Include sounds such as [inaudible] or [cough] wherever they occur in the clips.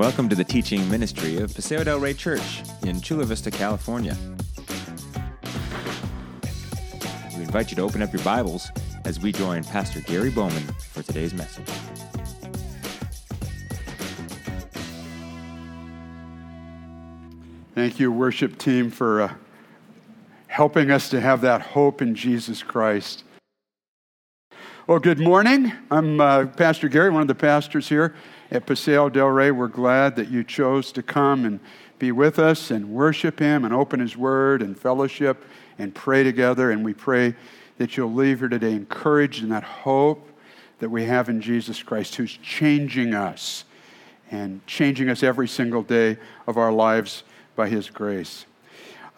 Welcome to the teaching ministry of Paseo del Rey Church in Chula Vista, California. We invite you to open up your Bibles as we join Pastor Gary Bowman for today's message. Thank you, worship team, for uh, helping us to have that hope in Jesus Christ. Well, good morning. I'm uh, Pastor Gary, one of the pastors here at Paseo del Rey. We're glad that you chose to come and be with us and worship Him and open His Word and fellowship and pray together. And we pray that you'll leave here today encouraged in that hope that we have in Jesus Christ, who's changing us and changing us every single day of our lives by His grace.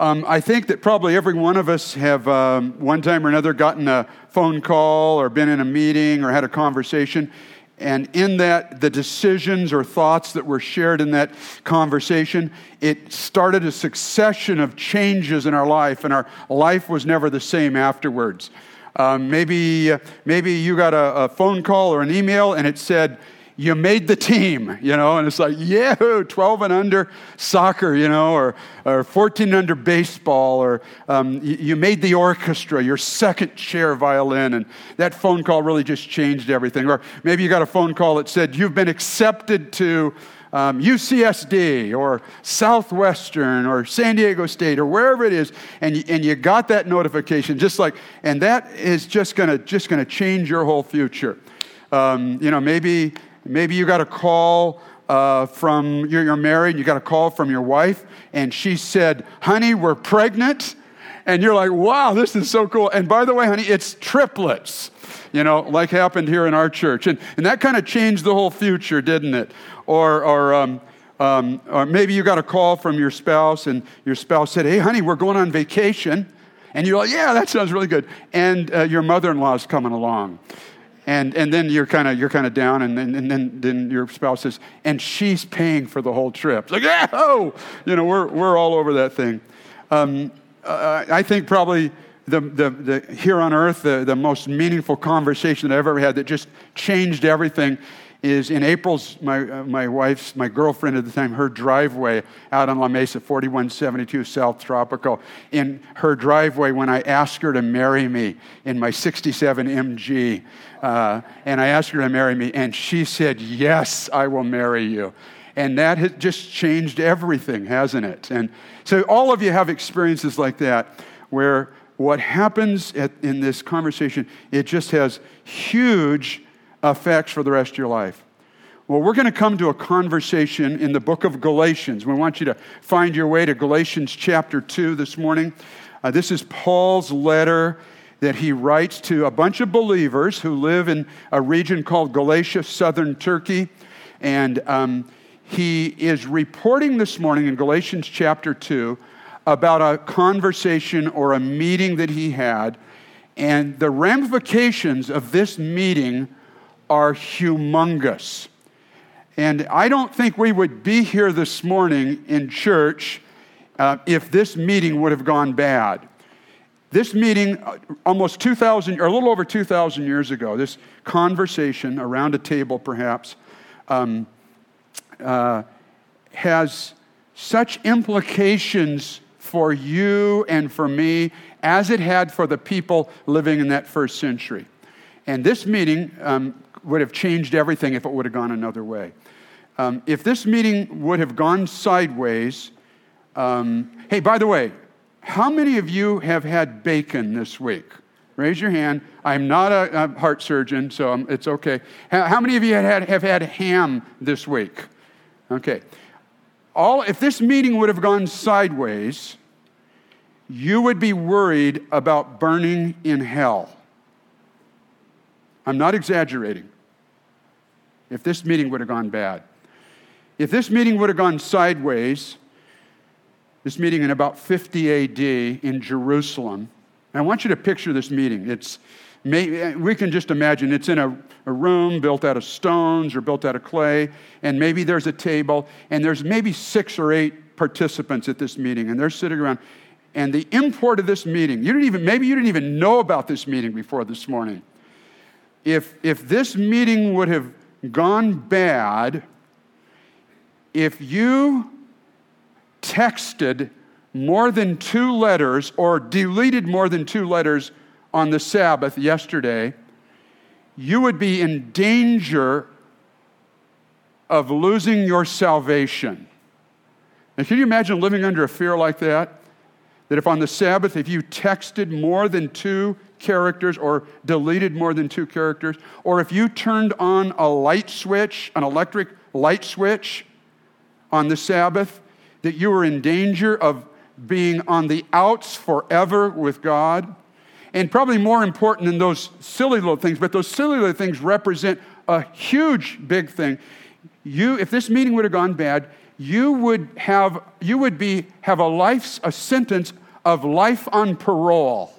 Um, I think that probably every one of us have um, one time or another gotten a phone call or been in a meeting or had a conversation. And in that, the decisions or thoughts that were shared in that conversation, it started a succession of changes in our life, and our life was never the same afterwards. Um, maybe, uh, maybe you got a, a phone call or an email, and it said, you made the team, you know, and it's like, yeah, [laughs] 12 and under soccer, you know, or, or 14 under baseball, or um, you, you, made the orchestra, your second chair violin, and that phone call really just changed everything. Or maybe you got a phone call that said, you've been accepted to um, UCSD or Southwestern or San Diego State or wherever it is, and and you got that notification, just like, and that is just gonna just gonna change your whole future. Um, you know, maybe Maybe you got a call uh, from, you're, you're married, you got a call from your wife, and she said, Honey, we're pregnant. And you're like, Wow, this is so cool. And by the way, honey, it's triplets, you know, like happened here in our church. And, and that kind of changed the whole future, didn't it? Or, or, um, um, or maybe you got a call from your spouse, and your spouse said, Hey, honey, we're going on vacation. And you're like, Yeah, that sounds really good. And uh, your mother in law is coming along and, and then you're kind of you're kind of down and, and, and, then, then your spouse says and she's paying for the whole trip. It's like yeah oh you know we're, we're all over that thing. Um, uh, i think probably the, the, the, here on earth the, the most meaningful conversation that i've ever had that just changed everything is in April's, my, uh, my wife's, my girlfriend at the time, her driveway out on La Mesa, 4172 South Tropical. In her driveway, when I asked her to marry me in my 67 MG, uh, and I asked her to marry me, and she said, Yes, I will marry you. And that has just changed everything, hasn't it? And so all of you have experiences like that where what happens at, in this conversation, it just has huge effects for the rest of your life. Well, we're going to come to a conversation in the book of Galatians. We want you to find your way to Galatians chapter 2 this morning. Uh, this is Paul's letter that he writes to a bunch of believers who live in a region called Galatia, southern Turkey. And um, he is reporting this morning in Galatians chapter 2 about a conversation or a meeting that he had. And the ramifications of this meeting are humongous. And I don't think we would be here this morning in church uh, if this meeting would have gone bad. This meeting, uh, almost 2,000, or a little over 2,000 years ago, this conversation around a table perhaps, um, uh, has such implications for you and for me as it had for the people living in that first century. And this meeting um, would have changed everything if it would have gone another way. Um, if this meeting would have gone sideways, um, hey, by the way, how many of you have had bacon this week? Raise your hand. I'm not a, a heart surgeon, so I'm, it's okay. How, how, many of you had, have had ham this week? Okay. All, if this meeting would have gone sideways, you would be worried about burning in hell. I'm not exaggerating if this meeting would have gone bad. If this meeting would have gone sideways, this meeting in about 50 AD in Jerusalem, I want you to picture this meeting. It's, we can just imagine it's in a, a room built out of stones or built out of clay, and maybe there's a table, and there's maybe six or eight participants at this meeting, and they're sitting around. And the import of this meeting, you didn't even, maybe you didn't even know about this meeting before this morning. If, if this meeting would have gone bad, if you texted more than two letters or deleted more than two letters on the Sabbath yesterday, you would be in danger of losing your salvation. Now, can you imagine living under a fear like that? That if on the Sabbath, if you texted more than two characters or deleted more than two characters, or if you turned on a light switch, an electric light switch on the Sabbath, that you were in danger of being on the outs forever with God. And probably more important than those silly little things, but those silly little things represent a huge, big thing. You, if this meeting would have gone bad, you would have, you would be, have a life, a sentence of life on parole.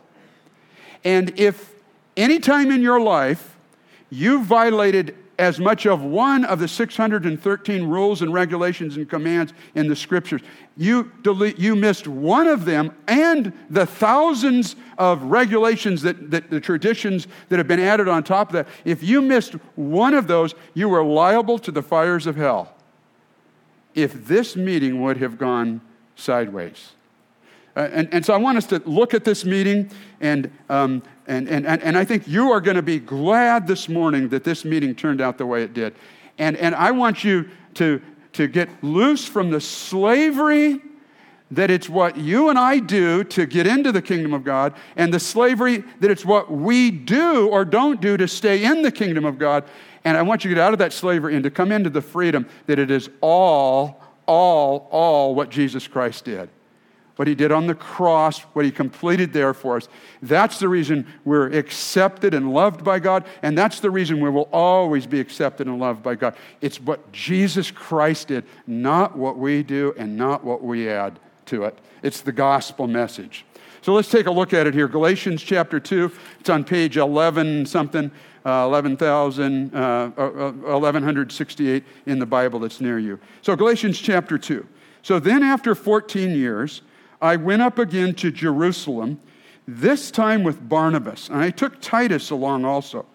And if any time in your life you violated as much of one of the 613 rules and regulations and commands in the scriptures. You, delete, you missed one of them and the thousands of regulations that, that the traditions that have been added on top of that. If you missed one of those, you were liable to the fires of hell if this meeting would have gone sideways. Uh, and, and so I want us to look at this meeting, and, um, and, and, and I think you are going to be glad this morning that this meeting turned out the way it did. And, and I want you to, to get loose from the slavery that it's what you and I do to get into the kingdom of God, and the slavery that it's what we do or don't do to stay in the kingdom of God. And I want you to get out of that slavery and to come into the freedom that it is all, all, all what Jesus Christ did. What he did on the cross, what he completed there for us. That's the reason we're accepted and loved by God, and that's the reason we will always be accepted and loved by God. It's what Jesus Christ did, not what we do and not what we add to it. It's the gospel message. So let's take a look at it here. Galatians chapter 2, it's on page 11 something uh, 11,000, uh, 1168 uh, in the Bible that's near you. So, Galatians chapter 2. So then, after 14 years, I went up again to Jerusalem, this time with Barnabas, and I took Titus along also.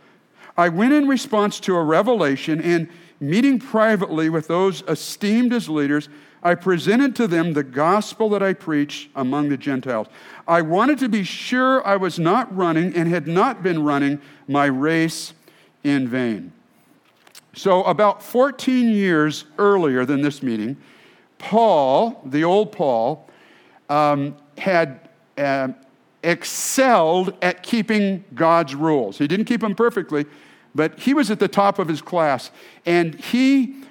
I went in response to a revelation, and meeting privately with those esteemed as leaders, I presented to them the gospel that I preach among the Gentiles. I wanted to be sure I was not running and had not been running my race in vain. So, about 14 years earlier than this meeting, Paul, the old Paul, um, had uh, excelled at keeping God's rules. He didn't keep them perfectly, but he was at the top of his class. And he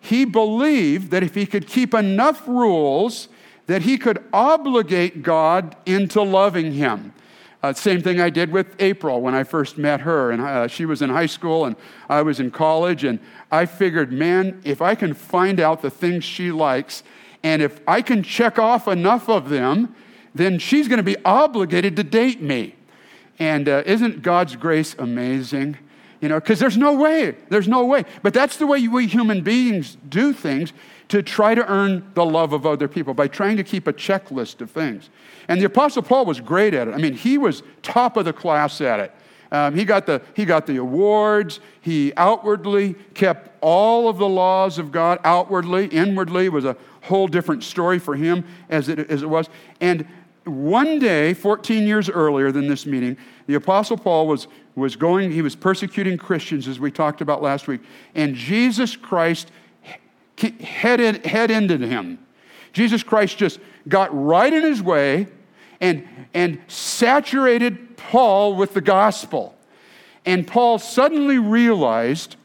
he believed that if he could keep enough rules, that he could obligate God into loving him. Uh, same thing I did with April when I first met her. And uh, she was in high school and I was in college. And I figured, man, if I can find out the things she likes, and if I can check off enough of them, then she's going to be obligated to date me. And uh, isn't God's grace amazing? You know, because there's no way. There's no way. But that's the way we human beings do things to try to earn the love of other people by trying to keep a checklist of things. And the Apostle Paul was great at it. I mean, he was top of the class at it. Um, he, got the, he got the awards. He outwardly kept all of the laws of God. Outwardly, inwardly was a whole different story for him as it, as it was. And one day, 14 years earlier than this meeting, the Apostle Paul was, was going, he was persecuting Christians, as we talked about last week, and Jesus Christ head, head ended him. Jesus Christ just got right in his way and, and saturated Paul with the gospel. And Paul suddenly realized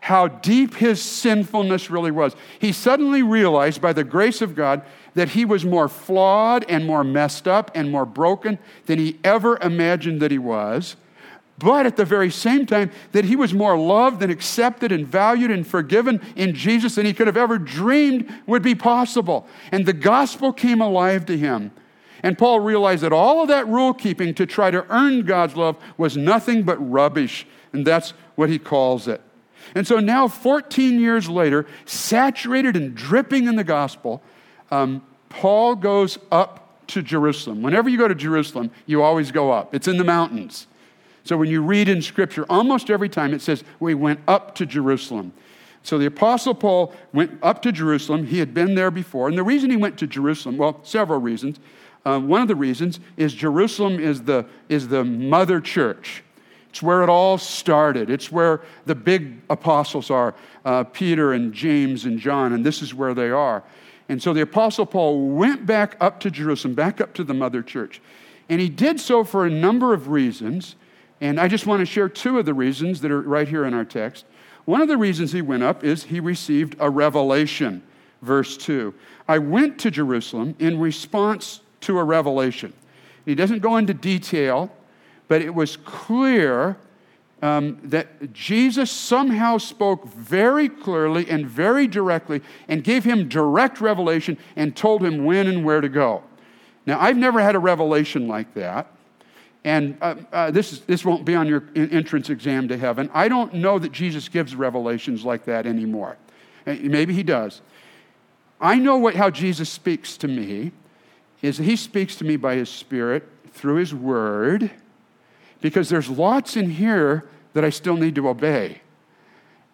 how deep his sinfulness really was. He suddenly realized, by the grace of God, that he was more flawed and more messed up and more broken than he ever imagined that he was. But at the very same time, that he was more loved and accepted and valued and forgiven in Jesus than he could have ever dreamed would be possible. And the gospel came alive to him. And Paul realized that all of that rule keeping to try to earn God's love was nothing but rubbish. And that's what he calls it. And so now, 14 years later, saturated and dripping in the gospel, um, Paul goes up to Jerusalem. Whenever you go to Jerusalem, you always go up, it's in the mountains. So when you read in Scripture, almost every time it says, We went up to Jerusalem. So the Apostle Paul went up to Jerusalem. He had been there before. And the reason he went to Jerusalem, well, several reasons. Uh, one of the reasons is Jerusalem is the, is the mother church. It's where it all started. It's where the big apostles are uh, Peter and James and John, and this is where they are. And so the Apostle Paul went back up to Jerusalem, back up to the mother church. And he did so for a number of reasons. And I just want to share two of the reasons that are right here in our text. One of the reasons he went up is he received a revelation. Verse 2 I went to Jerusalem in response to a revelation. He doesn't go into detail, but it was clear um, that Jesus somehow spoke very clearly and very directly and gave him direct revelation and told him when and where to go. Now, I've never had a revelation like that. And uh, uh, this, is, this won't be on your entrance exam to heaven. I don't know that Jesus gives revelations like that anymore. Uh, maybe he does. I know what, how Jesus speaks to me is he speaks to me by his Spirit through his word because there's lots in here that I still need to obey.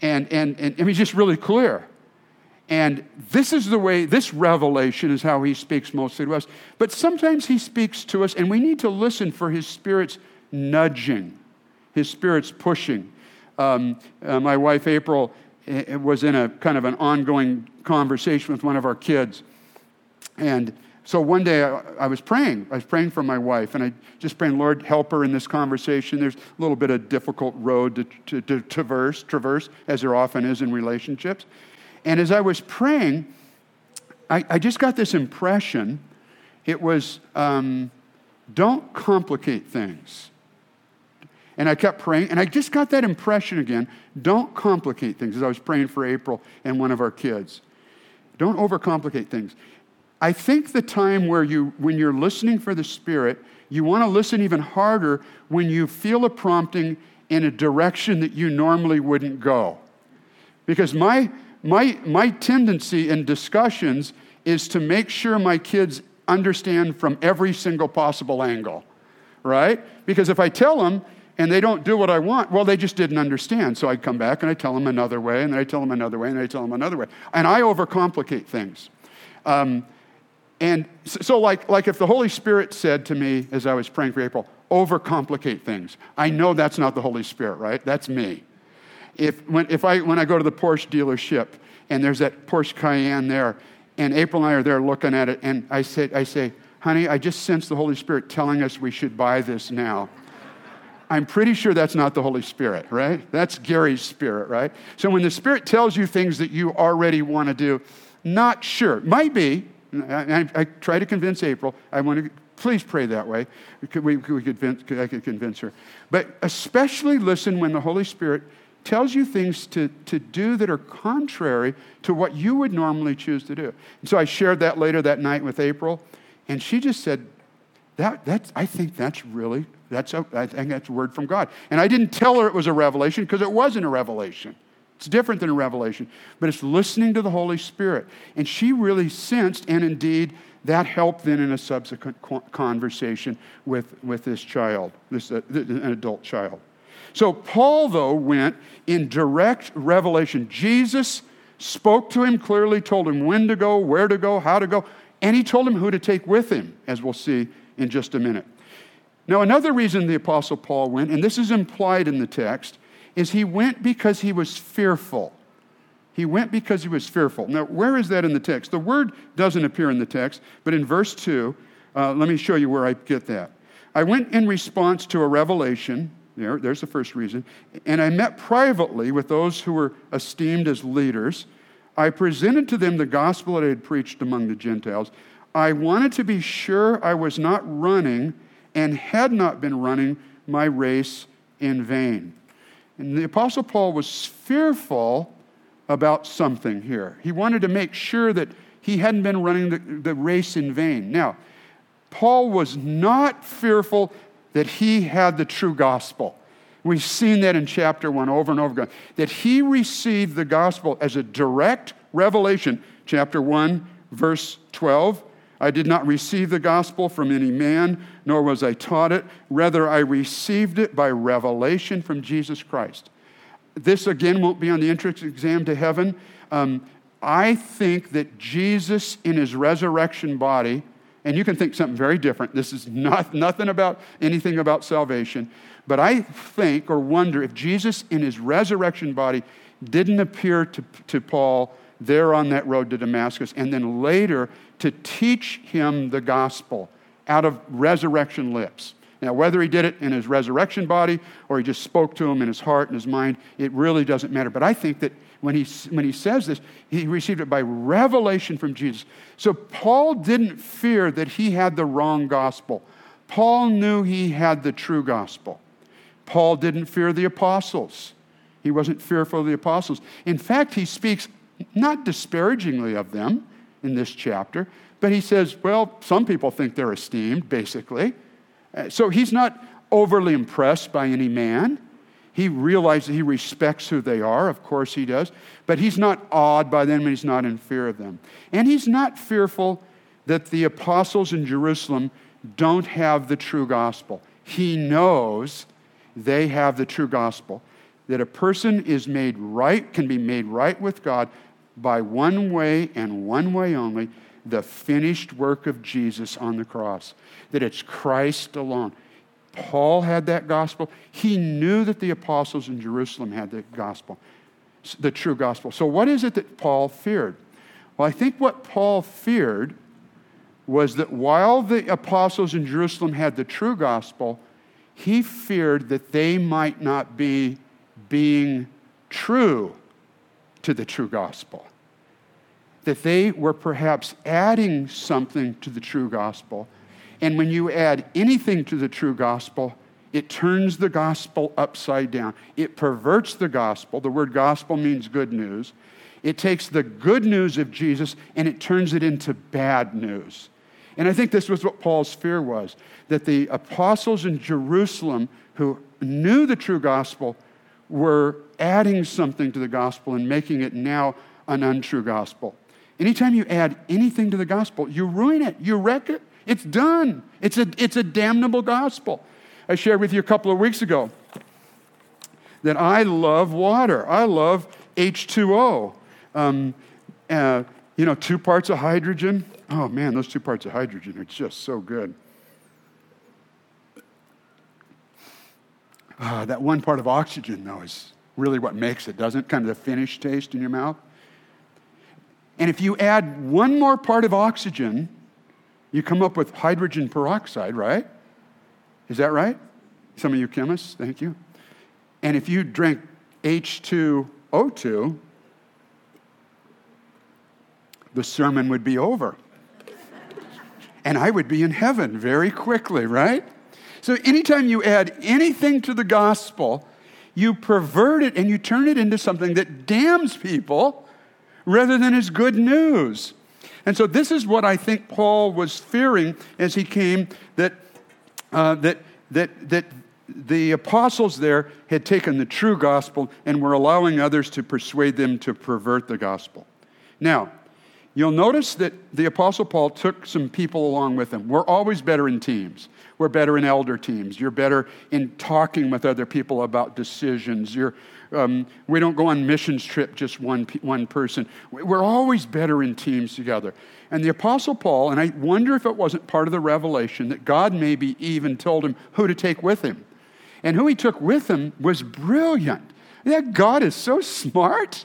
And, and, and, he's just really clear. And this is the way, this revelation is how he speaks mostly to us. But sometimes he speaks to us, and we need to listen for his spirit's nudging, his spirit's pushing. Um, uh, my wife, April, eh, was in a kind of an ongoing conversation with one of our kids. And so one day I, I, was praying. I was praying for my wife, and I just praying, Lord, help her in this conversation. There's a little bit of difficult road to, to, to traverse, traverse, as there often is in relationships. And as I was praying, I, I just got this impression. It was, um, don't complicate things. And I kept praying, and I just got that impression again. Don't complicate things as I was praying for April and one of our kids. Don't overcomplicate things. I think the time where you, when you're listening for the Spirit, you want to listen even harder when you feel a prompting in a direction that you normally wouldn't go. Because my, my, my tendency in discussions is to make sure my kids understand from every single possible angle, right? Because if I tell them and they don't do what I want, well, they just didn't understand. So I come back and I tell them another way, and then I tell them another way, and I tell them another way. And I overcomplicate things. Um, and so, like, like if the Holy Spirit said to me as I was praying for April, overcomplicate things, I know that's not the Holy Spirit, right? That's me if, when, if I, when I go to the Porsche dealership and there's that Porsche Cayenne there, and April and I are there looking at it, and I say, I say, honey, I just sense the Holy Spirit telling us we should buy this now. [laughs] I'm pretty sure that's not the Holy Spirit, right? That's Gary's spirit, right? So when the Spirit tells you things that you already want to do, not sure. Might be. I, I, try to convince April. I want to please pray that way. We, we, we could convince, I could convince her. But especially listen when the Holy Spirit tells you things to, to do that are contrary to what you would normally choose to do. And so I shared that later that night with April, and she just said, that, that's, I think that's really, that's a, I think that's a word from God. And I didn't tell her it was a revelation because it wasn't a revelation. It's different than a revelation, but it's listening to the Holy Spirit. And she really sensed, and indeed, that helped then in a subsequent conversation with, with this child, this uh, an adult child. So Paul, though, went in direct revelation. Jesus spoke to him clearly, told him when to go, where to go, how to go, and he told him who to take with him, as we'll see in just a minute. Now, another reason the Apostle Paul went, and this is implied in the text, is he went because he was fearful. He went because he was fearful. Now, where is that in the text? The word doesn't appear in the text, but in verse 2, uh, let me show you where I get that. I went in response to a revelation there, there's the first reason. And I met privately with those who were esteemed as leaders. I presented to them the gospel that I had preached among the Gentiles. I wanted to be sure I was not running and had not been running my race in vain. And the Apostle Paul was fearful about something here. He wanted to make sure that he hadn't been running the, the race in vain. Now, Paul was not fearful that he had the true gospel. We've seen that in chapter 1 over and over again. That he received the gospel as a direct revelation. Chapter 1, verse 12. I did not receive the gospel from any man, nor was I taught it. Rather, I received it by revelation from Jesus Christ. this again won't be on the entrance exam to heaven. Um, I think that Jesus in his resurrection body, and you can think something very different. This is not [laughs] nothing about anything about salvation, but I think or wonder if Jesus in his resurrection body didn't appear to, to Paul there on that road to Damascus, and then later to teach him the gospel out of resurrection lips. Now, whether he did it in his resurrection body or he just spoke to him in his heart and his mind, it really doesn't matter. But I think that when he, when he says this, he received it by revelation from Jesus. So Paul didn't fear that he had the wrong gospel. Paul knew he had the true gospel. Paul didn't fear the apostles. He wasn't fearful of the apostles. In fact, he speaks not disparagingly of them in this chapter, but he says, well, some people think they're esteemed, basically. Uh, so he's not overly impressed by any man. He realizes he respects who they are, of course he does, but he's not awed by them and he's not in fear of them. And he's not fearful that the apostles in Jerusalem don't have the true gospel. He knows they have the true gospel. That a person is made right, can be made right with God by one way and one way only the finished work of Jesus on the cross, that it's Christ alone. Paul had that gospel. He knew that the apostles in Jerusalem had the gospel, the true gospel. So, what is it that Paul feared? Well, I think what Paul feared was that while the apostles in Jerusalem had the true gospel, he feared that they might not be being true to the true gospel that they were perhaps adding something to the true gospel. And when you add anything to the true gospel, it turns the gospel upside down. It perverts the gospel. The word gospel means good news. It takes the good news of Jesus and it turns it into bad news. And I think this was what Paul's fear was that the apostles in Jerusalem who knew the true gospel were adding something to the gospel and making it now an untrue gospel. Anytime you add anything to the gospel, you ruin it, you wreck it. It's done. It's a, it's a damnable gospel. I shared with you a couple of weeks ago that I love water. I love H2O. Um, uh, you know, two parts of hydrogen. Oh man, those two parts of hydrogen are just so good. Uh, that one part of oxygen, though, is really what makes it, doesn't it? Kind of the finished taste in your mouth. And if you add one more part of oxygen, you come up with hydrogen peroxide, right? Is that right? Some of you chemists, thank you. And if you drink H2O2, the sermon would be over. and I would be in heaven very quickly, right? So anytime you add anything to the gospel, you pervert it and you turn it into something that damns people rather than his good news. And so, this is what I think Paul was fearing as he came that, uh, that, that, that the apostles there had taken the true gospel and were allowing others to persuade them to pervert the gospel. Now, you'll notice that the apostle Paul took some people along with him. We're always better in teams. We're better in elder teams. You're better in talking with other people about decisions. You're, um, we don't go on missions trip just one, one person. We're always better in teams together. And the Apostle Paul, and I wonder if it wasn't part of the revelation that God maybe even told him who to take with him. And who he took with him was brilliant. That God is so smart.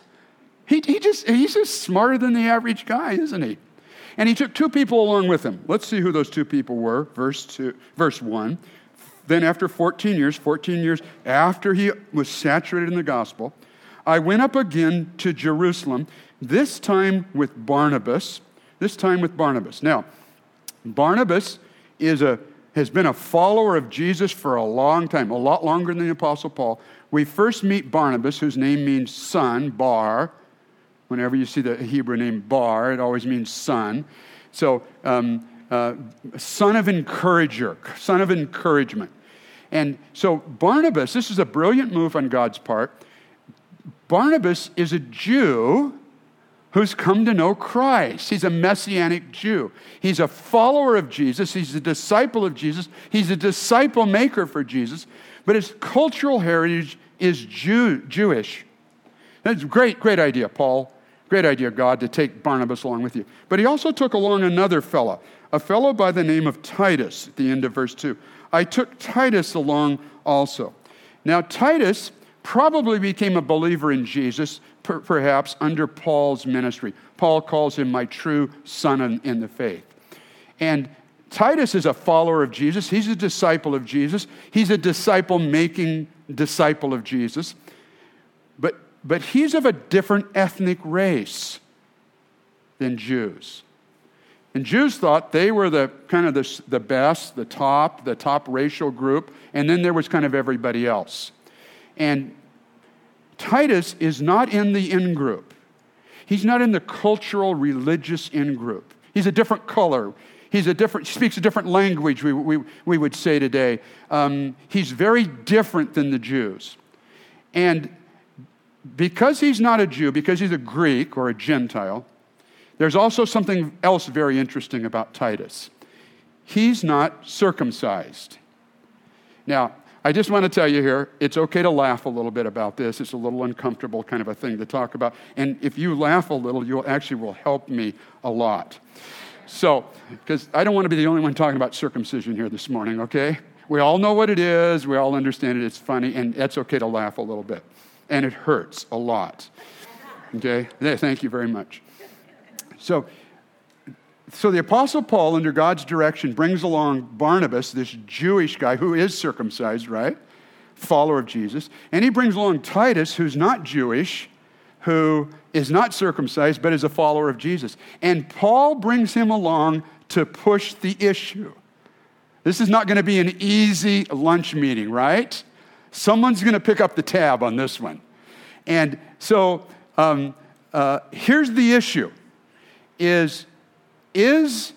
He, he just, he's just smarter than the average guy, isn't he? And he took two people along with him. Let's see who those two people were. Verse, two, verse 1. Then, after 14 years, 14 years after he was saturated in the gospel, I went up again to Jerusalem, this time with Barnabas. This time with Barnabas. Now, Barnabas is a, has been a follower of Jesus for a long time, a lot longer than the Apostle Paul. We first meet Barnabas, whose name means son, Bar. Whenever you see the Hebrew name Bar, it always means son. So, um, uh, son of encourager, son of encouragement. And so Barnabas, this is a brilliant move on God's part. Barnabas is a Jew who's come to know Christ. He's a messianic Jew. He's a follower of Jesus. He's a disciple of Jesus. He's a disciple maker for Jesus. but his cultural heritage is Jew, Jewish. That's a great, great idea, Paul. Great idea, God, to take Barnabas along with you. But he also took along another fellow, a fellow by the name of Titus, at the end of verse 2. I took Titus along also. Now, Titus probably became a believer in Jesus, per- perhaps under Paul's ministry. Paul calls him my true son in, in the faith. And Titus is a follower of Jesus. He's a disciple of Jesus. He's a disciple making disciple of Jesus. But, but he's of a different ethnic race than Jews. And Jews thought they were the kind of the, the best, the top, the top racial group, and then there was kind of everybody else. And Titus is not in the in group. He's not in the cultural, religious in group. He's a different color. He's a different, speaks a different language, we, we, we would say today. Um, he's very different than the Jews. And because he's not a Jew, because he's a Greek or a Gentile, there's also something else very interesting about Titus. He's not circumcised. Now, I just want to tell you here, it's okay to laugh a little bit about this. It's a little uncomfortable kind of a thing to talk about. And if you laugh a little, you actually will help me a lot. So, because I don't want to be the only one talking about circumcision here this morning, okay? We all know what it is, we all understand it, it's funny, and it's okay to laugh a little bit. And it hurts a lot. Okay? Thank you very much. So, so the Apostle Paul, under God's direction, brings along Barnabas, this Jewish guy who is circumcised, right? Follower of Jesus. And he brings along Titus, who's not Jewish, who is not circumcised, but is a follower of Jesus. And Paul brings him along to push the issue. This is not going to be an easy lunch meeting, right? Someone's going to pick up the tab on this one. And so um, uh, here's the issue is is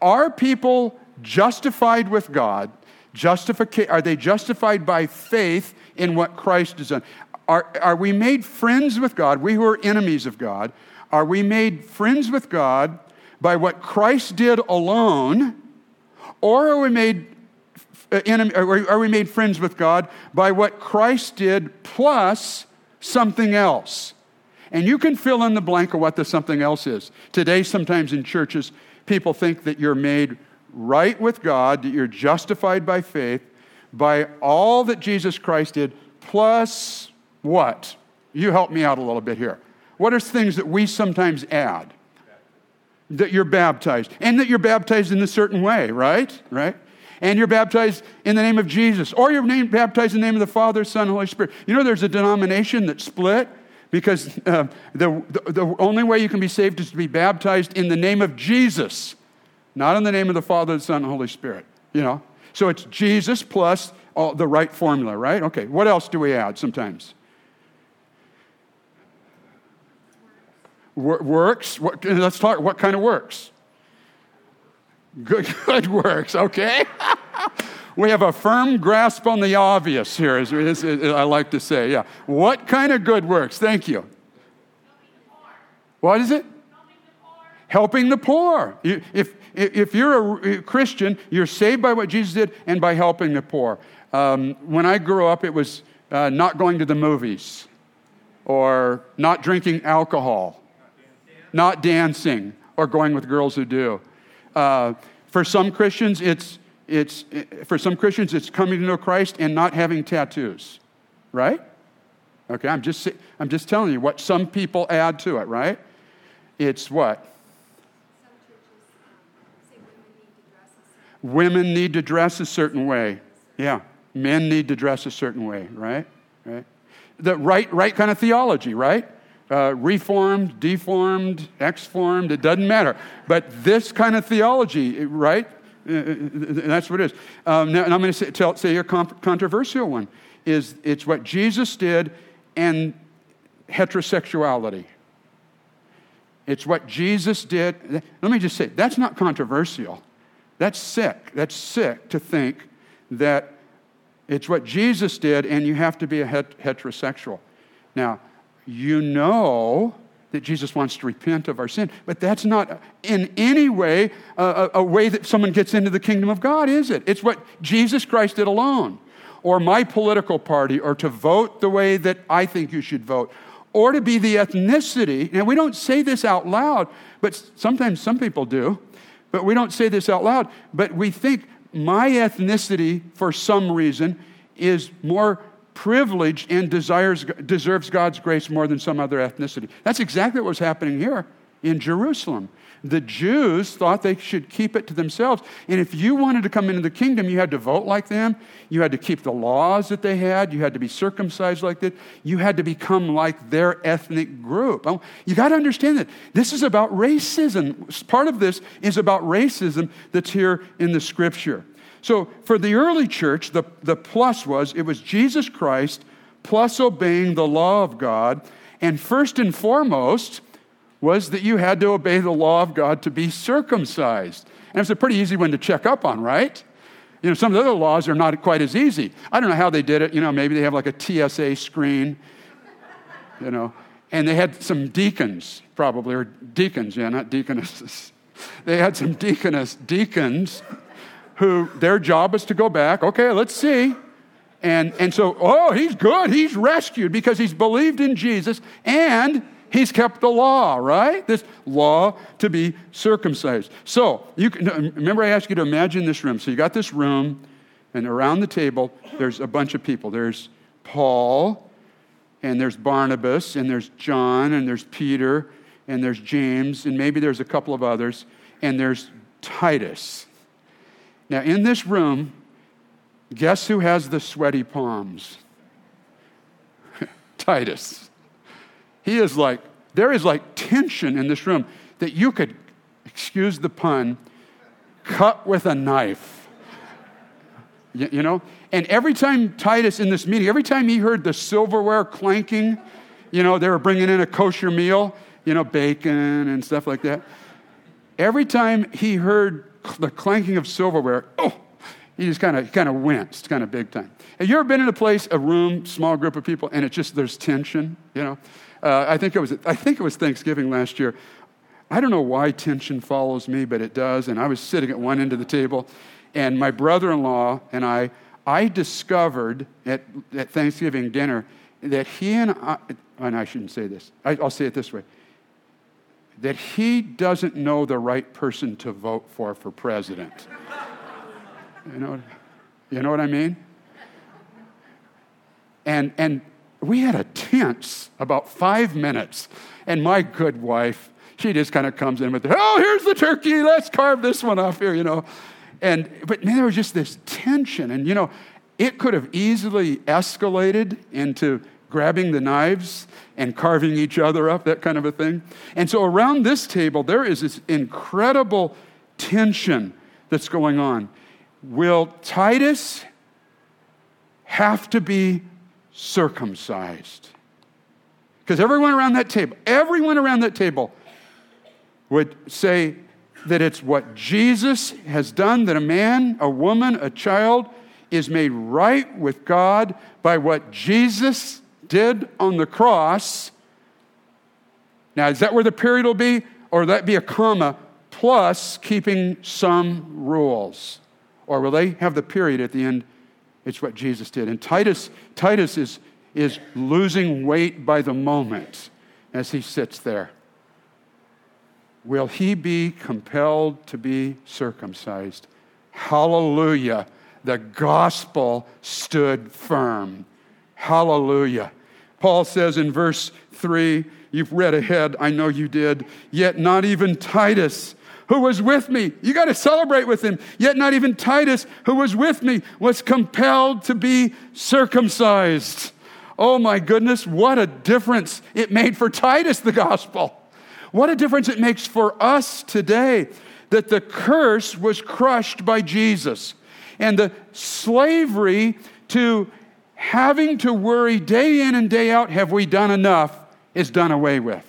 are people justified with God? Justifica- are they justified by faith in what Christ has done? Are, are we made friends with God, we who are enemies of God? Are we made friends with God by what Christ did alone? Or are we made, enemy, are we made friends with God by what Christ did plus something else? And you can fill in the blank of what the something else is. Today, sometimes in churches, people think that you're made right with God, that you're justified by faith, by all that Jesus Christ did, plus what? You help me out a little bit here. What are things that we sometimes add? That you're baptized, and that you're baptized in a certain way, right? Right? And you're baptized in the name of Jesus, or you're named, baptized in the name of the Father, Son, Holy Spirit. You know, there's a denomination that split because uh, the, the, the only way you can be saved is to be baptized in the name of Jesus, not in the name of the Father, the Son, and Holy Spirit. You know? So it's Jesus plus all, the right formula, right? Okay, what else do we add sometimes? Works. What, let's talk. What kind of works? Good, [laughs] good works. Okay. [laughs] we have a firm grasp on the obvious here, as, as, as I like to say. Yeah. What kind of good works? Thank you. What is it? Helping the poor. If, if you're a Christian, you're saved by what Jesus did and by helping the poor. Um, when I grew up, it was uh, not going to the movies or not drinking alcohol, not dancing, or going with girls who do. Uh, for some Christians, it's it's for some Christians, it's coming to know Christ and not having tattoos, right? Okay, I'm just I'm just telling you what some people add to it, right? It's what women need to dress a certain way. Yeah, men need to dress a certain way, right? Right. The right right kind of theology, right? Uh, reformed, deformed, exformed, it doesn't matter. But this kind of theology, right? Uh, that's what it is. Um, now, and I'm going to say, tell, say a controversial one is it's what Jesus did and heterosexuality. It's what Jesus did. Let me just say, that's not controversial. That's sick. That's sick to think that it's what Jesus did and you have to be a heterosexual. Now, you know that Jesus wants to repent of our sin. But that's not in any way a, a, way that someone gets into the kingdom of God, is it? It's what Jesus Christ did alone. or my political party or to vote the way that I think you should vote or to be the ethnicity. Now, we don't say this out loud, but sometimes some people do, but we don't say this out loud. But we think my ethnicity, for some reason, is more privileged and desires, deserves God's grace more than some other ethnicity. That's exactly what was happening here in Jerusalem. The Jews thought they should keep it to themselves. And if you wanted to come into the kingdom, you had to vote like them. You had to keep the laws that they had. You had to be circumcised like that. You had to become like their ethnic group. You got to understand that this is about racism. Part of this is about racism that's here in the scripture. So for the early church, the, the plus was it was Jesus Christ plus obeying the law of God. And first and foremost, was that you had to obey the law of God to be circumcised. And it's a pretty easy one to check up on, right? You know, some of the other laws are not quite as easy. I don't know how they did it. You know, maybe they have like a TSA screen, [laughs] you know. And they had some deacons, probably, or deacons, yeah, not deaconesses. [laughs] They had some deaconess, deacons who their job is to go back, okay, let's see. And, and so, oh, he's good. He's rescued because he's believed in Jesus and He's kept the law, right? This law to be circumcised. So, you can, remember I asked you to imagine this room. So, you got this room, and around the table, there's a bunch of people. There's Paul, and there's Barnabas, and there's John, and there's Peter, and there's James, and maybe there's a couple of others, and there's Titus. Now, in this room, guess who has the sweaty palms? [laughs] Titus. He is like, there is like tension in this room that you could, excuse the pun, cut with a knife. You, you know? And every time Titus in this meeting, every time he heard the silverware clanking, you know, they were bringing in a kosher meal, you know, bacon and stuff like that. Every time he heard the clanking of silverware, oh, he just kind of kind of winced, kind of big time. Have you ever been in a place, a room, small group of people, and it just there's tension, you know? Uh, I, think it was, I think it was Thanksgiving last year. I don't know why tension follows me, but it does. And I was sitting at one end of the table, and my brother in law and I, I discovered at, at Thanksgiving dinner that he and I, and I shouldn't say this, I, I'll say it this way that he doesn't know the right person to vote for for president. you, know, you know what I mean? And, and we had a tense about five minutes. And my good wife, she just kind of comes in with, oh, here's the turkey. Let's carve this one off here, you know. And, but man, there was just this tension. And, you know, it could have easily escalated into grabbing the knives and carving each other up, that kind of a thing. And so around this table, there is this incredible tension that's going on. Will Titus have to be circumcised. Because everyone around that table, everyone around that table would say that it's what Jesus has done, that a man, a woman, a child is made right with God by what Jesus did on the cross. Now, is that where the period will be? Or will that be a comma plus keeping some rules? Or will they have the period at the end it's what Jesus did. And Titus, Titus is, is losing weight by the moment as he sits there. Will he be compelled to be circumcised? Hallelujah. The gospel stood firm. Hallelujah. Paul says in verse 3, you've read ahead, I know you did, yet not even Titus who was with me. You got to celebrate with him. Yet not even Titus, who was with me, was compelled to be circumcised. Oh my goodness, what a difference it made for Titus, the gospel. What a difference it makes for us today that the curse was crushed by Jesus and the slavery to having to worry day in and day out, have we done enough, is done away with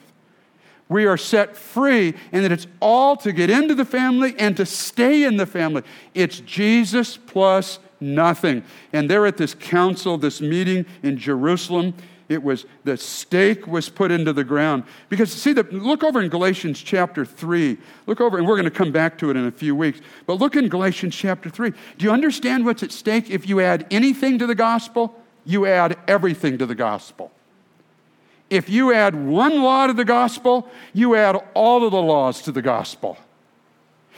we are set free, and that it's all to get into the family and to stay in the family. It's Jesus plus nothing. And they're at this council, this meeting in Jerusalem, it was the stake was put into the ground. Because see, the, look over in Galatians chapter 3. Look over, and we're going to come back to it in a few weeks. But look in Galatians chapter 3. Do you understand what's at stake? If you add anything to the gospel, you add everything to the gospel. If you add one law to the gospel, you add all of the laws to the gospel.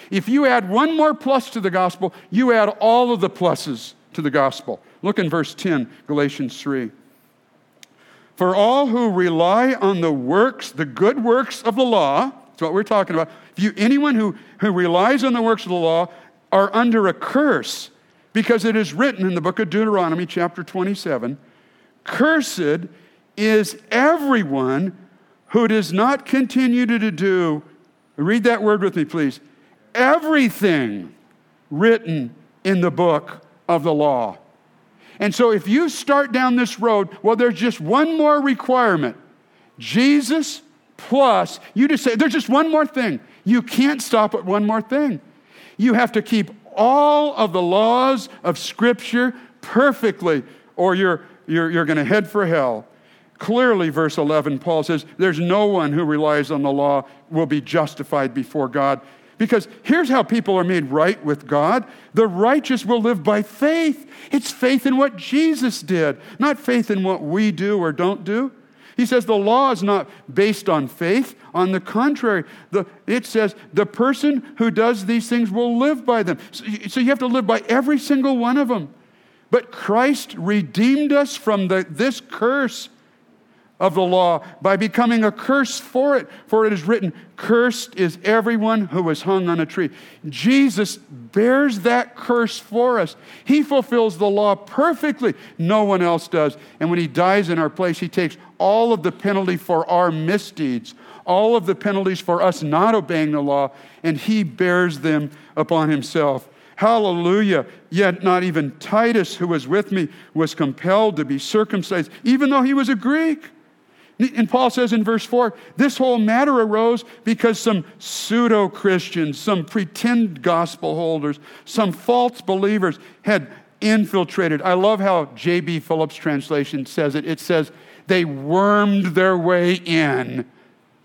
If you add one more plus to the gospel, you add all of the pluses to the gospel. Look in verse 10, Galatians 3. For all who rely on the works, the good works of the law, that's what we're talking about. If you, anyone who, who relies on the works of the law are under a curse, because it is written in the book of Deuteronomy, chapter 27 Cursed is everyone who does not continue to do, read that word with me, please, everything written in the book of the law. And so if you start down this road, well, there's just one more requirement Jesus plus, you just say, there's just one more thing. You can't stop at one more thing. You have to keep all of the laws of Scripture perfectly, or you're, you're, you're going to head for hell. Clearly, verse 11, Paul says, There's no one who relies on the law will be justified before God. Because here's how people are made right with God the righteous will live by faith. It's faith in what Jesus did, not faith in what we do or don't do. He says the law is not based on faith. On the contrary, the, it says the person who does these things will live by them. So, so you have to live by every single one of them. But Christ redeemed us from the, this curse of the law by becoming a curse for it. For it is written, Cursed is everyone who is hung on a tree. Jesus bears that curse for us. He fulfills the law perfectly. No one else does. And when he dies in our place, he takes all of the penalty for our misdeeds, all of the penalties for us not obeying the law, and he bears them upon himself. Hallelujah. Yet not even Titus, who was with me, was compelled to be circumcised, even though he was a Greek. And Paul says in verse 4 this whole matter arose because some pseudo Christians, some pretend gospel holders, some false believers had infiltrated. I love how J.B. Phillips' translation says it. It says, they wormed their way in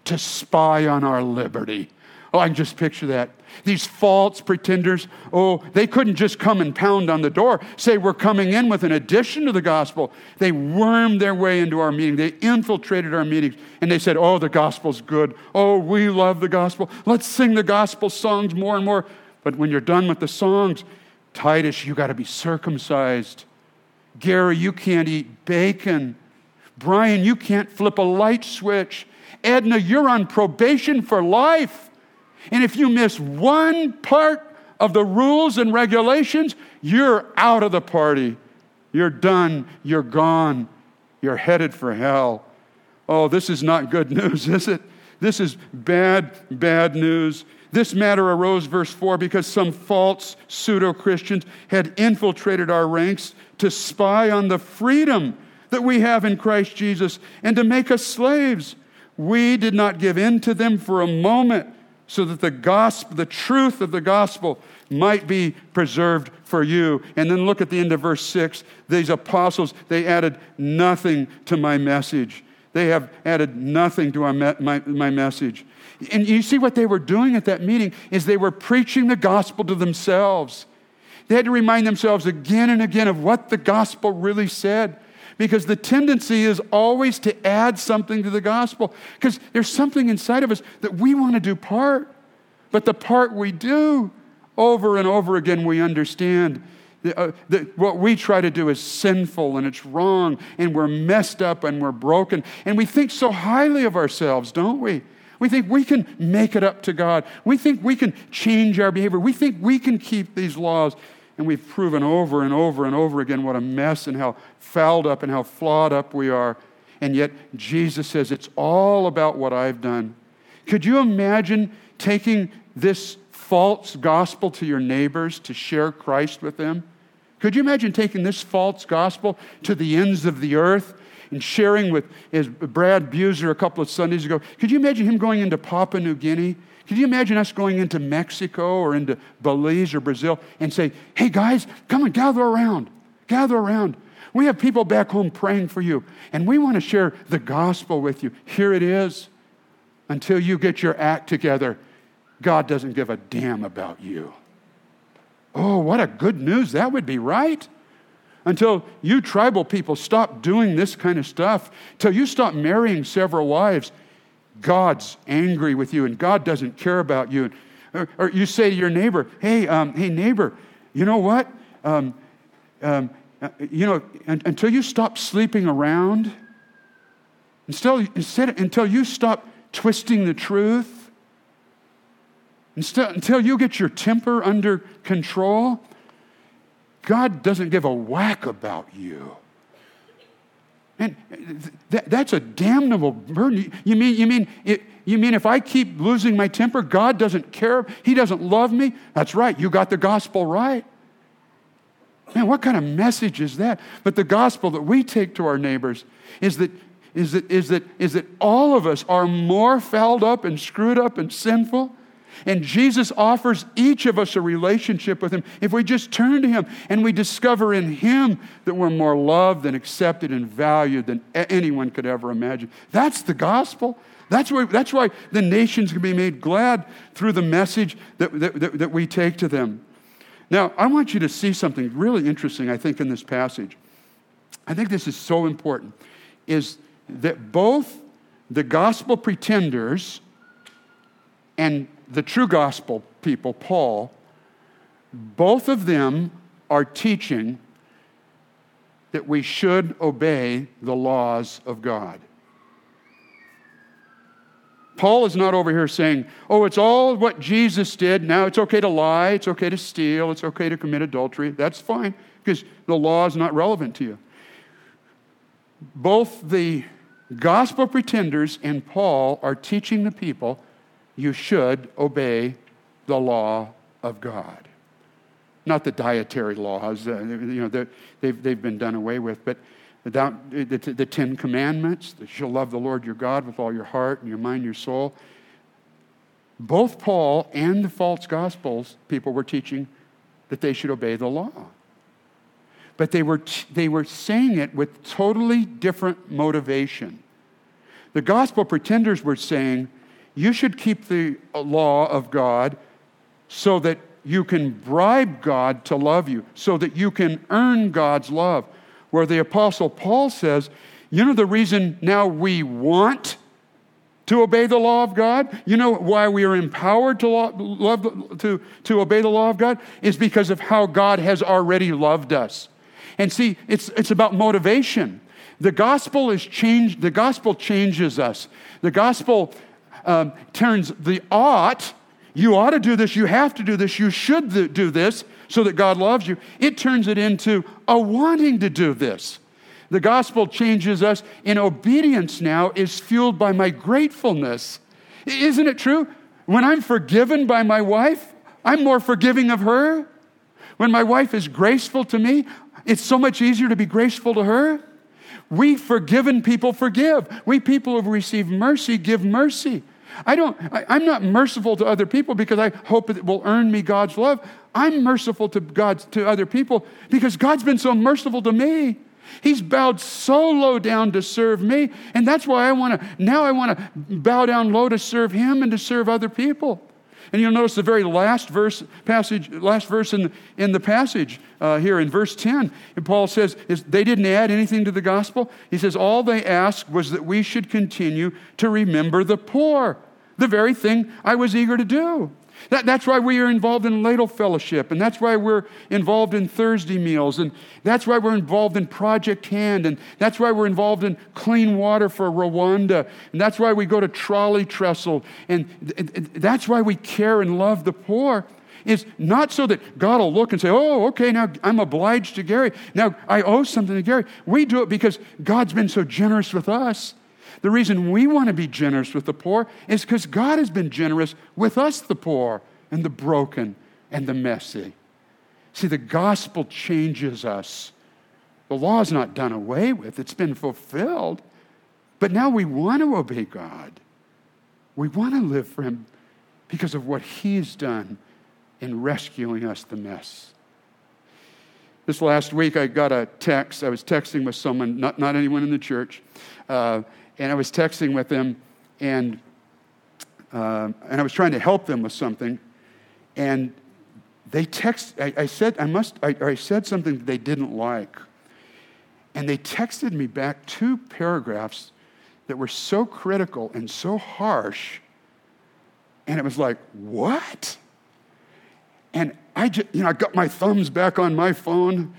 to spy on our liberty. Oh, I can just picture that. These false pretenders, oh, they couldn't just come and pound on the door, say we're coming in with an addition to the gospel. They wormed their way into our meeting. They infiltrated our meetings and they said, oh, the gospel's good. Oh, we love the gospel. Let's sing the gospel songs more and more. But when you're done with the songs, Titus, you got to be circumcised. Gary, you can't eat bacon. Brian, you can't flip a light switch. Edna, you're on probation for life. And if you miss one part of the rules and regulations, you're out of the party. You're done. You're gone. You're headed for hell. Oh, this is not good [laughs] news, is it? This is bad, bad news. This matter arose, verse 4, because some false pseudo Christians had infiltrated our ranks to spy on the freedom that we have in Christ Jesus and to make us slaves. We did not give in to them for a moment so that the gospel, the truth of the gospel might be preserved for you. And then look at the end of verse 6. These apostles, they added nothing to my message. They have added nothing to my, my, my message. And you see what they were doing at that meeting is they were preaching the gospel to themselves. They had to remind themselves again and again of what the gospel really said because the tendency is always to add something to the gospel because there's something inside of us that we want to do part. But the part we do, over and over again, we understand that, uh, that what we try to do is sinful and it's wrong and we're messed up and we're broken. And we think so highly of ourselves, don't we? We think we can make it up to God. We think we can change our behavior. We think we can keep these laws. And we've proven over and over and over again what a mess and how fouled up and how flawed up we are. And yet, Jesus says, It's all about what I've done. Could you imagine taking this false gospel to your neighbors to share Christ with them? Could you imagine taking this false gospel to the ends of the earth and sharing with, as Brad Buser a couple of Sundays ago, could you imagine him going into Papua New Guinea can you imagine us going into Mexico or into Belize or Brazil and say, hey guys, come and gather around, gather around. We have people back home praying for you, and we want to share the gospel with you. Here it is. Until you get your act together, God doesn't give a damn about you. Oh, what a good news that would be, right? Until you tribal people stop doing this kind of stuff, until you stop marrying several wives, God's angry with you and God doesn't care about you. Or, or you say to your neighbor, hey, um, hey, neighbor, you know what? Um, um, uh, you know, until you stop sleeping around, until, instead, until you stop twisting the truth, until, until you get your temper under control, God doesn't give a whack about you. That, that's a damnable burden. You mean, you, mean, it, you mean if I keep losing my temper, God doesn't care? He doesn't love me? That's right. You got the gospel right. Man, what kind of message is that? But the gospel that we take to our neighbors is that, is that, is that, is that all of us are more fouled up and screwed up and sinful. And Jesus offers each of us a relationship with Him if we just turn to Him and we discover in Him that we're more loved and accepted and valued than anyone could ever imagine. That's the gospel. That's why, that's why the nations can be made glad through the message that, that, that, that we take to them. Now, I want you to see something really interesting, I think, in this passage. I think this is so important, is that both the gospel pretenders and the true gospel people, Paul, both of them are teaching that we should obey the laws of God. Paul is not over here saying, oh, it's all what Jesus did. Now it's okay to lie, it's okay to steal, it's okay to commit adultery. That's fine because the law is not relevant to you. Both the gospel pretenders and Paul are teaching the people you should obey the law of God. Not the dietary laws, uh, you know, they've, they've been done away with, but the, the, the Ten Commandments, that you'll love the Lord your God with all your heart and your mind, your soul. Both Paul and the false gospels people were teaching that they should obey the law. But they were, they were saying it with totally different motivation. The gospel pretenders were saying, you should keep the law of God so that you can bribe God to love you, so that you can earn God's love where the Apostle Paul says, you know the reason now we want to obey the law of God? You know why we are empowered to, love, to, to obey the law of God? Is because of how God has already loved us. And see, it's, it's about motivation. The gospel is changed, the gospel changes us. The gospel um, turns the ought, you ought to do this, you have to do this, you should do this, so that God loves you, it turns it into a wanting to do this. The gospel changes us in obedience now is fueled by my gratefulness. Isn't it true? When I'm forgiven by my wife, I'm more forgiving of her. When my wife is graceful to me, it's so much easier to be graceful to her. We forgiven people forgive. We people who receive mercy give mercy. I don't, I, am not merciful to other people because I hope it will earn me God's love. I'm merciful to God, to other people because God's been so merciful to me. He's bowed so low down to serve me. And that's why I want to, now I want to bow down low to serve Him and to serve other people. And you'll notice the very last verse passage, last verse in, in the passage uh, here in verse 10. And Paul says is, they didn't add anything to the gospel. He says all they asked was that we should continue to remember the poor the very thing I was eager to do. That, that's why we are involved in ladle fellowship, and that's why we're involved in Thursday meals, and that's why we're involved in Project Hand, and that's why we're involved in clean water for Rwanda, and that's why we go to Trolley Trestle, and that's why we care and love the poor. It's not so that God will look and say, Oh, okay, now I'm obliged to Gary. Now I owe something to Gary. We do it because God's been so generous with us. The reason we want to be generous with the poor is because God has been generous with us, the poor and the broken and the messy. See, the gospel changes us. The law is not done away with, it's been fulfilled. But now we want to obey God. We want to live for Him because of what He's done in rescuing us the mess. this last week, I got a text. I was texting with someone, not, not anyone in the church, uh, and I was texting with them, and, uh, and I was trying to help them with something. And they text, I, I said, I must, I, I said something they didn't like. And they texted me back two paragraphs that were so critical and so harsh. And it was like, what? And I just, you know, I got my thumbs back on my phone,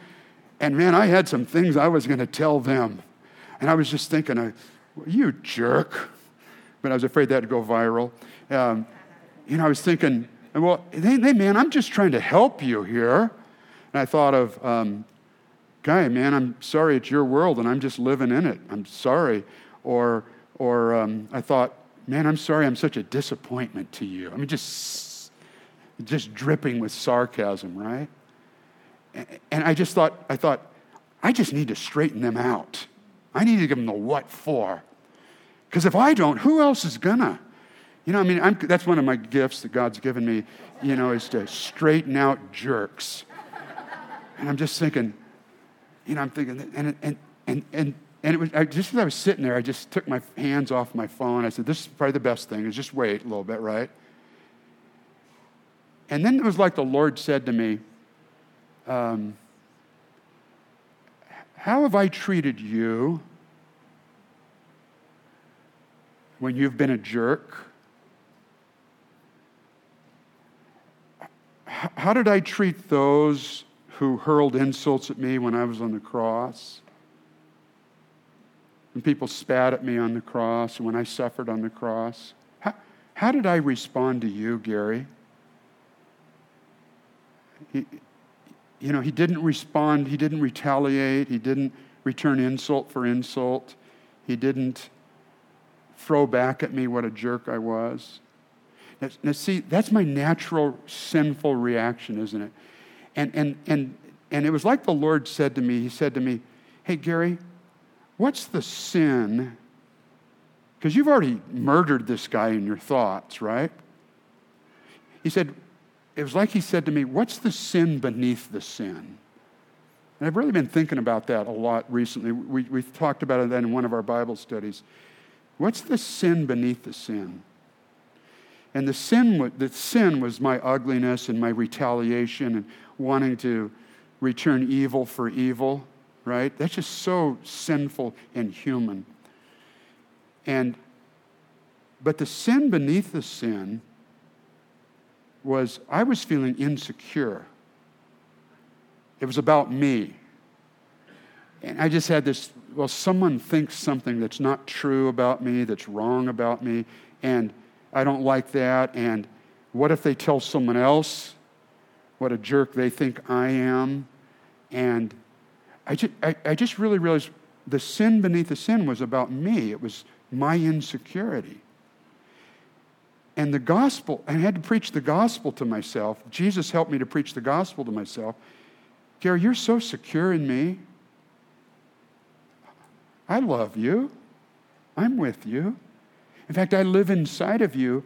and man, I had some things I was going to tell them. And I was just thinking, you jerk. But I was afraid that'd go viral. Um, you know, I was thinking, well, hey, hey, man, I'm just trying to help you here. And I thought of, um, guy, man, I'm sorry it's your world and I'm just living in it. I'm sorry. Or, or um, I thought, man, I'm sorry I'm such a disappointment to you. I mean, just, just dripping with sarcasm, right? And I just thought, I thought, I just need to straighten them out. I need to give them the what for. Because if I don't, who else is gonna? You know, I mean, I'm, that's one of my gifts that God's given me, you know, is to straighten out jerks. And I'm just thinking, you know, I'm thinking, and, and, and, and, and it was, I, just as I was sitting there, I just took my hands off my phone. I said, this is probably the best thing, is just wait a little bit, right? And then it was like the Lord said to me, um, How have I treated you when you've been a jerk? How did I treat those who hurled insults at me when I was on the cross? When people spat at me on the cross and when I suffered on the cross? How, how did I respond to you, Gary? He, you know, he didn't respond, he didn't retaliate, he didn't return insult for insult, he didn't throw back at me what a jerk I was. Now, now, see, that's my natural sinful reaction, isn't it? And, and, and, and it was like the Lord said to me, He said to me, Hey, Gary, what's the sin? Because you've already murdered this guy in your thoughts, right? He said, It was like He said to me, What's the sin beneath the sin? And I've really been thinking about that a lot recently. We, we talked about it in one of our Bible studies. What's the sin beneath the sin? And the sin, the sin was my ugliness and my retaliation and wanting to return evil for evil, right? That's just so sinful and human. And but the sin beneath the sin was I was feeling insecure. It was about me. And I just had this well, someone thinks something that's not true about me, that's wrong about me, and I don't like that. And what if they tell someone else what a jerk they think I am? And I just, I, I just really realized the sin beneath the sin was about me, it was my insecurity. And the gospel, I had to preach the gospel to myself. Jesus helped me to preach the gospel to myself. Gary, you're so secure in me. I love you. I'm with you. In fact, I live inside of you.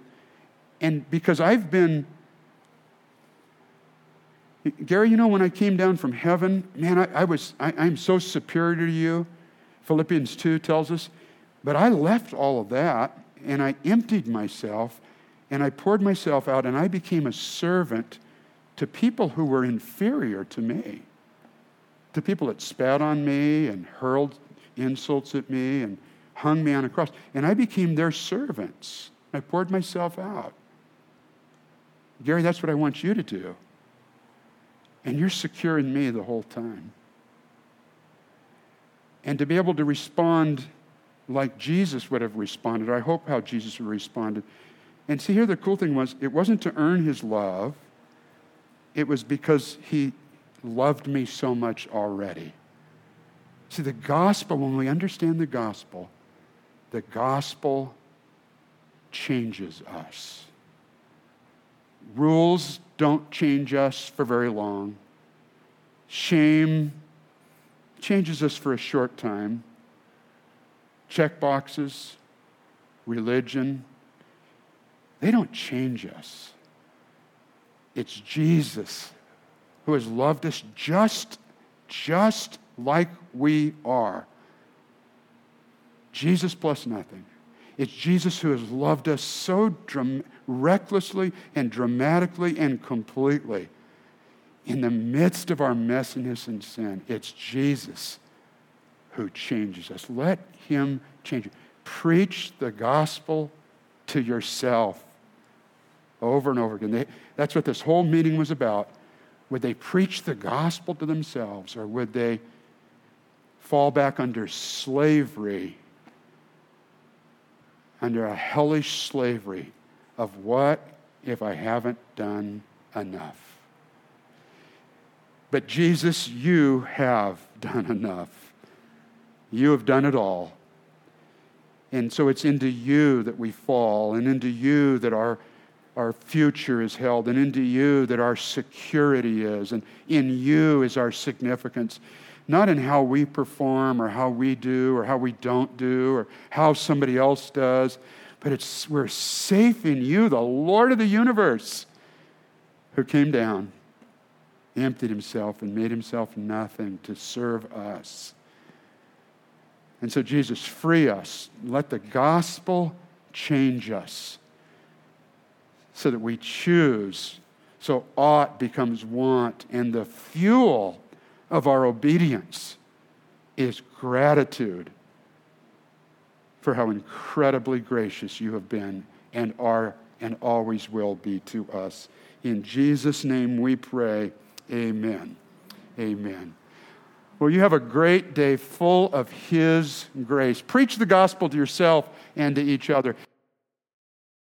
And because I've been, Gary, you know, when I came down from heaven, man, I, I was, I, I'm so superior to you. Philippians 2 tells us. But I left all of that and I emptied myself and I poured myself out and I became a servant to people who were inferior to me, to people that spat on me and hurled insults at me and hung me on a cross. And I became their servants. I poured myself out. Gary, that's what I want you to do. And you're secure in me the whole time. And to be able to respond like Jesus would have responded, I hope how Jesus would have responded. And see, here the cool thing was, it wasn't to earn his love, it was because he loved me so much already. See, the gospel, when we understand the gospel, the gospel changes us. Rules don't change us for very long. Shame changes us for a short time. Check boxes, religion, they don't change us. It's Jesus who has loved us just just like we are. Jesus plus nothing. It's Jesus who has loved us so recklessly and dramatically and completely. In the midst of our messiness and sin, it's Jesus who changes us. Let him change you. Preach the gospel to yourself over and over again. They, that's what this whole meeting was about. Would they preach the gospel to themselves or would they fall back under slavery, under a hellish slavery of what if I haven't done enough? But Jesus, you have done enough. You have done it all. And so it's into you that we fall, and into you that our, our future is held, and into you that our security is, and in you is our significance. Not in how we perform, or how we do, or how we don't do, or how somebody else does, but it's we're safe in you, the Lord of the universe, who came down, emptied himself, and made himself nothing to serve us. And so, Jesus, free us. Let the gospel change us so that we choose. So, ought becomes want, and the fuel of our obedience is gratitude for how incredibly gracious you have been and are and always will be to us. In Jesus' name we pray. Amen. Amen. Well, you have a great day full of His grace. Preach the gospel to yourself and to each other.